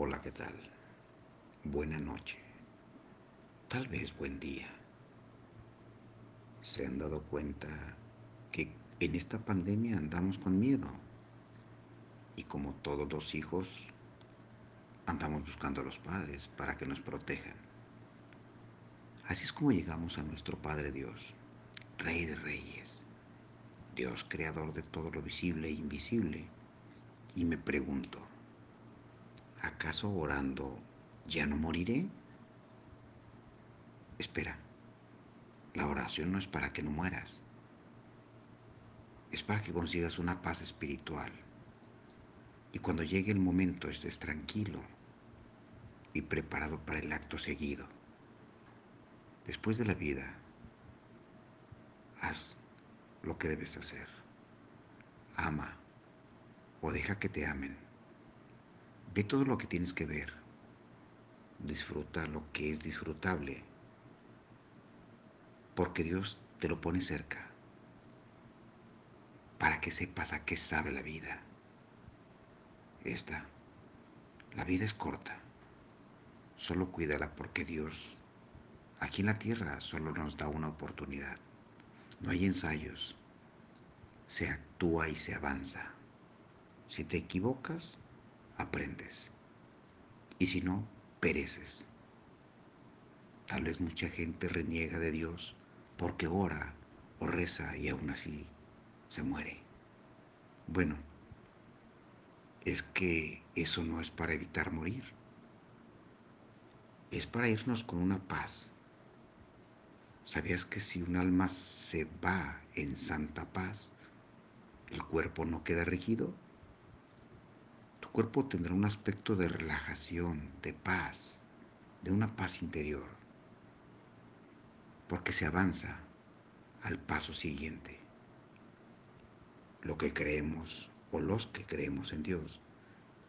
Hola, ¿qué tal? Buena noche. Tal vez buen día. ¿Se han dado cuenta que en esta pandemia andamos con miedo? Y como todos los hijos, andamos buscando a los padres para que nos protejan. Así es como llegamos a nuestro Padre Dios, Rey de Reyes, Dios creador de todo lo visible e invisible. Y me pregunto, ¿acaso orando ya no moriré? Espera, la oración no es para que no mueras, es para que consigas una paz espiritual. Y cuando llegue el momento estés tranquilo y preparado para el acto seguido. Después de la vida, haz lo que debes hacer. Ama o deja que te amen. Ve todo lo que tienes que ver. Disfruta lo que es disfrutable. Porque Dios te lo pone cerca. Para que sepas a qué sabe la vida. Esta, la vida es corta. Solo cuídala porque Dios, aquí en la tierra, solo nos da una oportunidad. No hay ensayos. Se actúa y se avanza. Si te equivocas, aprendes. Y si no, pereces. Tal vez mucha gente reniega de Dios porque ora o reza y aún así se muere. Bueno, es que eso no es para evitar morir. Es para irnos con una paz. ¿Sabías que si un alma se va en santa paz, el cuerpo no queda rígido? Cuerpo tendrá un aspecto de relajación, de paz, de una paz interior, porque se avanza al paso siguiente. Lo que creemos o los que creemos en Dios,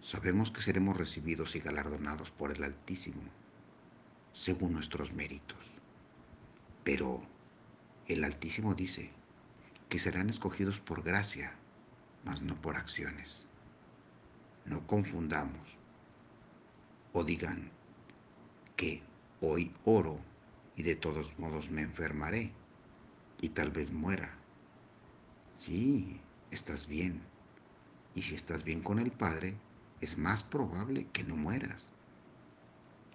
sabemos que seremos recibidos y galardonados por el Altísimo, según nuestros méritos. Pero el Altísimo dice que serán escogidos por gracia, mas no por acciones. No confundamos o digan que hoy oro y de todos modos me enfermaré y tal vez muera. Sí, estás bien. Y si estás bien con el Padre, es más probable que no mueras.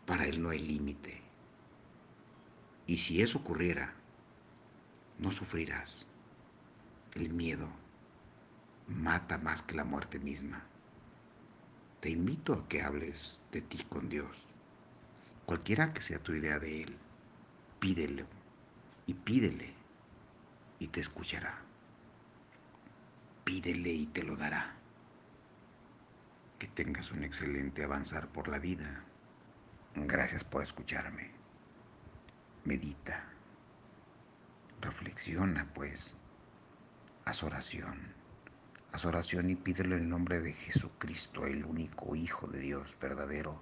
Para Él no hay límite. Y si eso ocurriera, no sufrirás. El miedo mata más que la muerte misma. Te invito a que hables de ti con Dios. Cualquiera que sea tu idea de Él, pídelo y pídele y te escuchará. Pídele y te lo dará. Que tengas un excelente avanzar por la vida. Gracias por escucharme. Medita. Reflexiona, pues. Haz oración. Haz oración y pídelo en el nombre de Jesucristo, el único Hijo de Dios verdadero.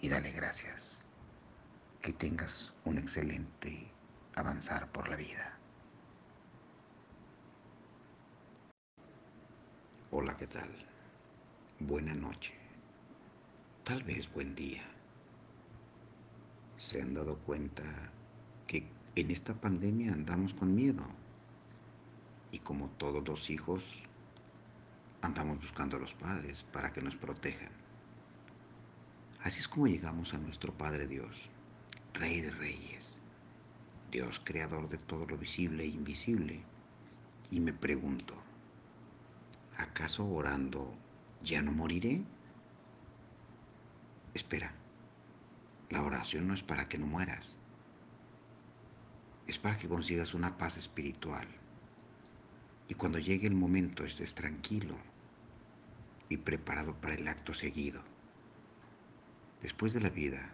Y dale gracias. Que tengas un excelente avanzar por la vida. Hola, ¿qué tal? Buena noche. Tal vez buen día. ¿Se han dado cuenta que en esta pandemia andamos con miedo? Y como todos los hijos, andamos buscando a los padres para que nos protejan. Así es como llegamos a nuestro Padre Dios, Rey de Reyes, Dios creador de todo lo visible e invisible. Y me pregunto, ¿acaso orando ya no moriré? Espera, la oración no es para que no mueras, es para que consigas una paz espiritual. Y cuando llegue el momento estés tranquilo y preparado para el acto seguido. Después de la vida,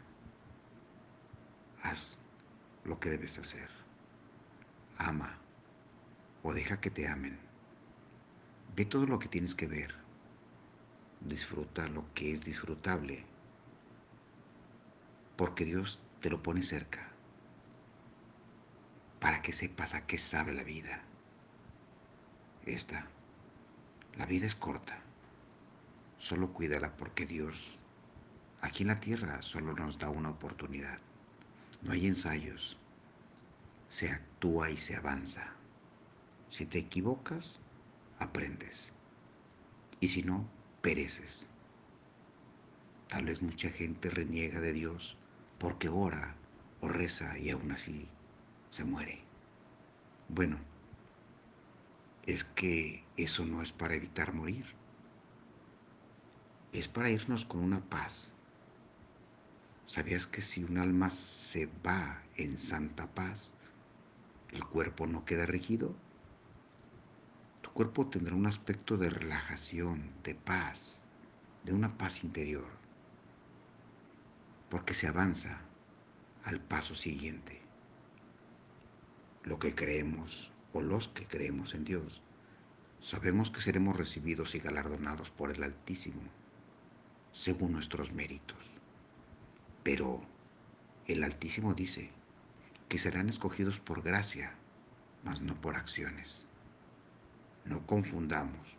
haz lo que debes hacer. Ama o deja que te amen. Ve todo lo que tienes que ver. Disfruta lo que es disfrutable. Porque Dios te lo pone cerca. Para que sepas a qué sabe la vida. Esta, la vida es corta. Solo cuídala porque Dios, aquí en la tierra solo nos da una oportunidad. No hay ensayos. Se actúa y se avanza. Si te equivocas, aprendes. Y si no, pereces. Tal vez mucha gente reniega de Dios porque ora o reza y aún así se muere. Bueno, es que eso no es para evitar morir. Es para irnos con una paz. ¿Sabías que si un alma se va en santa paz, el cuerpo no queda rígido? Tu cuerpo tendrá un aspecto de relajación, de paz, de una paz interior, porque se avanza al paso siguiente. Lo que creemos o los que creemos en Dios, sabemos que seremos recibidos y galardonados por el Altísimo, según nuestros méritos. Pero el Altísimo dice que serán escogidos por gracia, mas no por acciones. No confundamos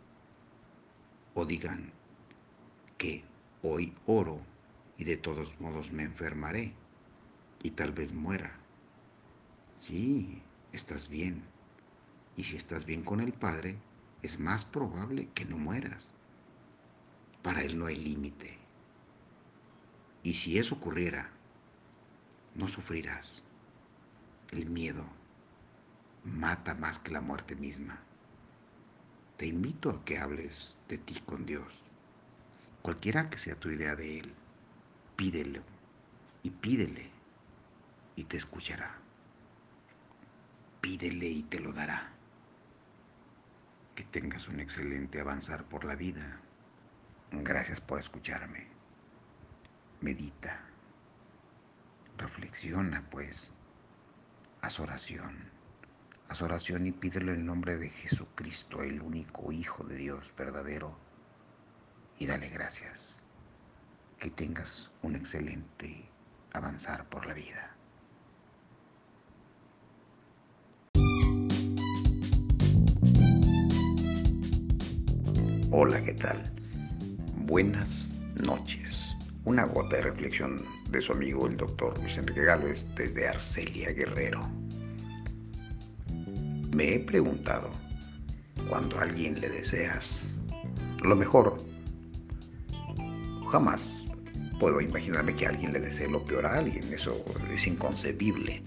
o digan que hoy oro y de todos modos me enfermaré y tal vez muera. Sí, estás bien. Y si estás bien con el Padre, es más probable que no mueras. Para Él no hay límite. Y si eso ocurriera, no sufrirás. El miedo mata más que la muerte misma. Te invito a que hables de ti con Dios. Cualquiera que sea tu idea de Él, pídelo y pídele y te escuchará. Pídele y te lo dará. Que tengas un excelente avanzar por la vida. Gracias por escucharme. Medita. Reflexiona, pues. Haz oración. Haz oración y pídelo en el nombre de Jesucristo, el único Hijo de Dios verdadero. Y dale gracias. Que tengas un excelente avanzar por la vida. Hola, ¿qué tal? Buenas noches. Una gota de reflexión de su amigo el doctor Luis Enrique Gálvez desde Arcelia Guerrero. Me he preguntado, cuando a alguien le deseas lo mejor, jamás puedo imaginarme que alguien le desee lo peor a alguien. Eso es inconcebible,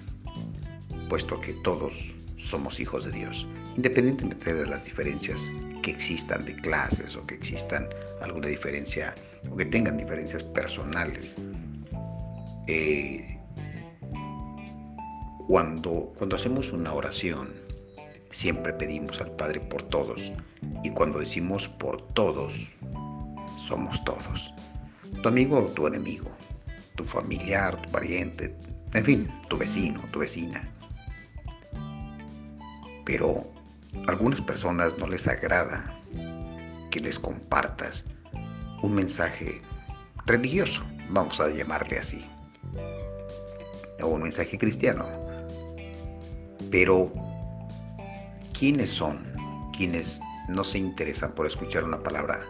puesto que todos somos hijos de Dios, independientemente de las diferencias que existan de clases o que existan alguna diferencia o que tengan diferencias personales. Eh, cuando, cuando hacemos una oración, siempre pedimos al Padre por todos. Y cuando decimos por todos, somos todos. Tu amigo o tu enemigo, tu familiar, tu pariente, en fin, tu vecino, tu vecina. Pero algunas personas no les agrada que les compartas un mensaje religioso, vamos a llamarle así, o un mensaje cristiano. Pero, ¿quiénes son quienes no se interesan por escuchar una palabra,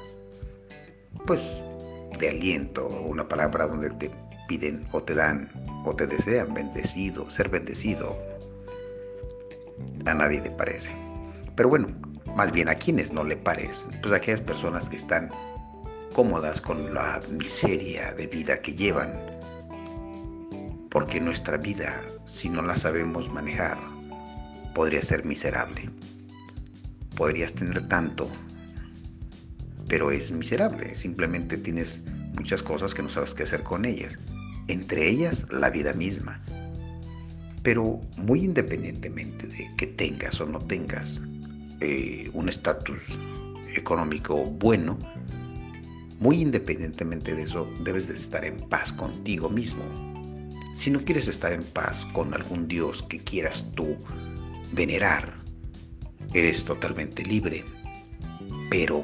pues, de aliento, una palabra donde te piden o te dan o te desean bendecido, ser bendecido? A nadie le parece. Pero bueno, más bien a quienes no le parecen, pues a aquellas personas que están cómodas con la miseria de vida que llevan. Porque nuestra vida, si no la sabemos manejar, podría ser miserable. Podrías tener tanto, pero es miserable. Simplemente tienes muchas cosas que no sabes qué hacer con ellas. Entre ellas, la vida misma. Pero muy independientemente de que tengas o no tengas eh, un estatus económico bueno, muy independientemente de eso, debes de estar en paz contigo mismo. Si no quieres estar en paz con algún Dios que quieras tú venerar, eres totalmente libre. Pero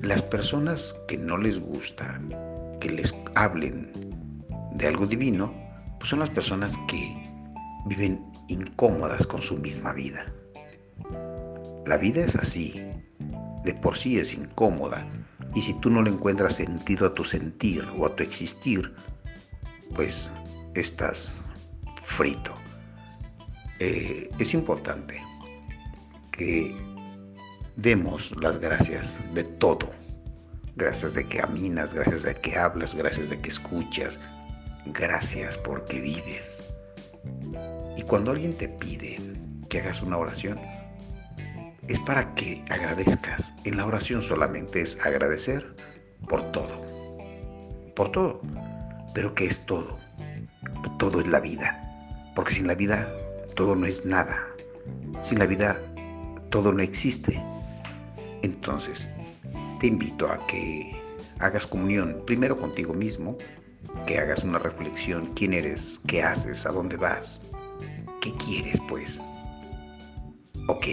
las personas que no les gusta que les hablen de algo divino, pues son las personas que viven incómodas con su misma vida. La vida es así, de por sí es incómoda, Y si tú no le encuentras sentido a tu sentir o a tu existir, pues estás frito. Eh, es importante que demos las gracias de todo. Gracias de que caminas, gracias de que hablas, gracias de que escuchas, gracias porque vives. Y cuando alguien te pide que hagas una oración, es para que agradezcas. En la oración solamente es agradecer por todo. Por todo. Pero ¿qué es todo? Todo es la vida. Porque sin la vida todo no es nada. Sin la vida todo no existe. Entonces, te invito a que hagas comunión primero contigo mismo, que hagas una reflexión, quién eres, qué haces, a dónde vas, qué quieres pues. Ok,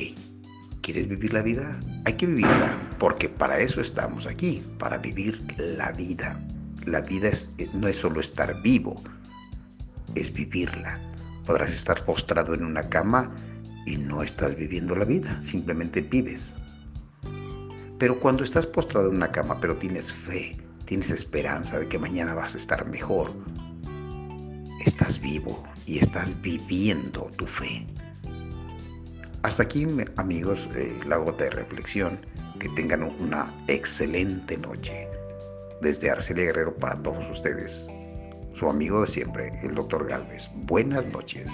¿quieres vivir la vida? Hay que vivirla, porque para eso estamos aquí, para vivir la vida. La vida no es solo estar vivo, es vivirla. Podrás estar postrado en una cama y no estás viviendo la vida, simplemente vives. Pero cuando estás postrado en una cama, pero tienes fe, tienes esperanza de que mañana vas a estar mejor, estás vivo y estás viviendo tu fe. Hasta aquí, amigos, eh, la gota de reflexión. Que tengan una excelente noche. Desde Arcelia Guerrero para todos ustedes. Su amigo de siempre, el doctor Galvez. Buenas noches.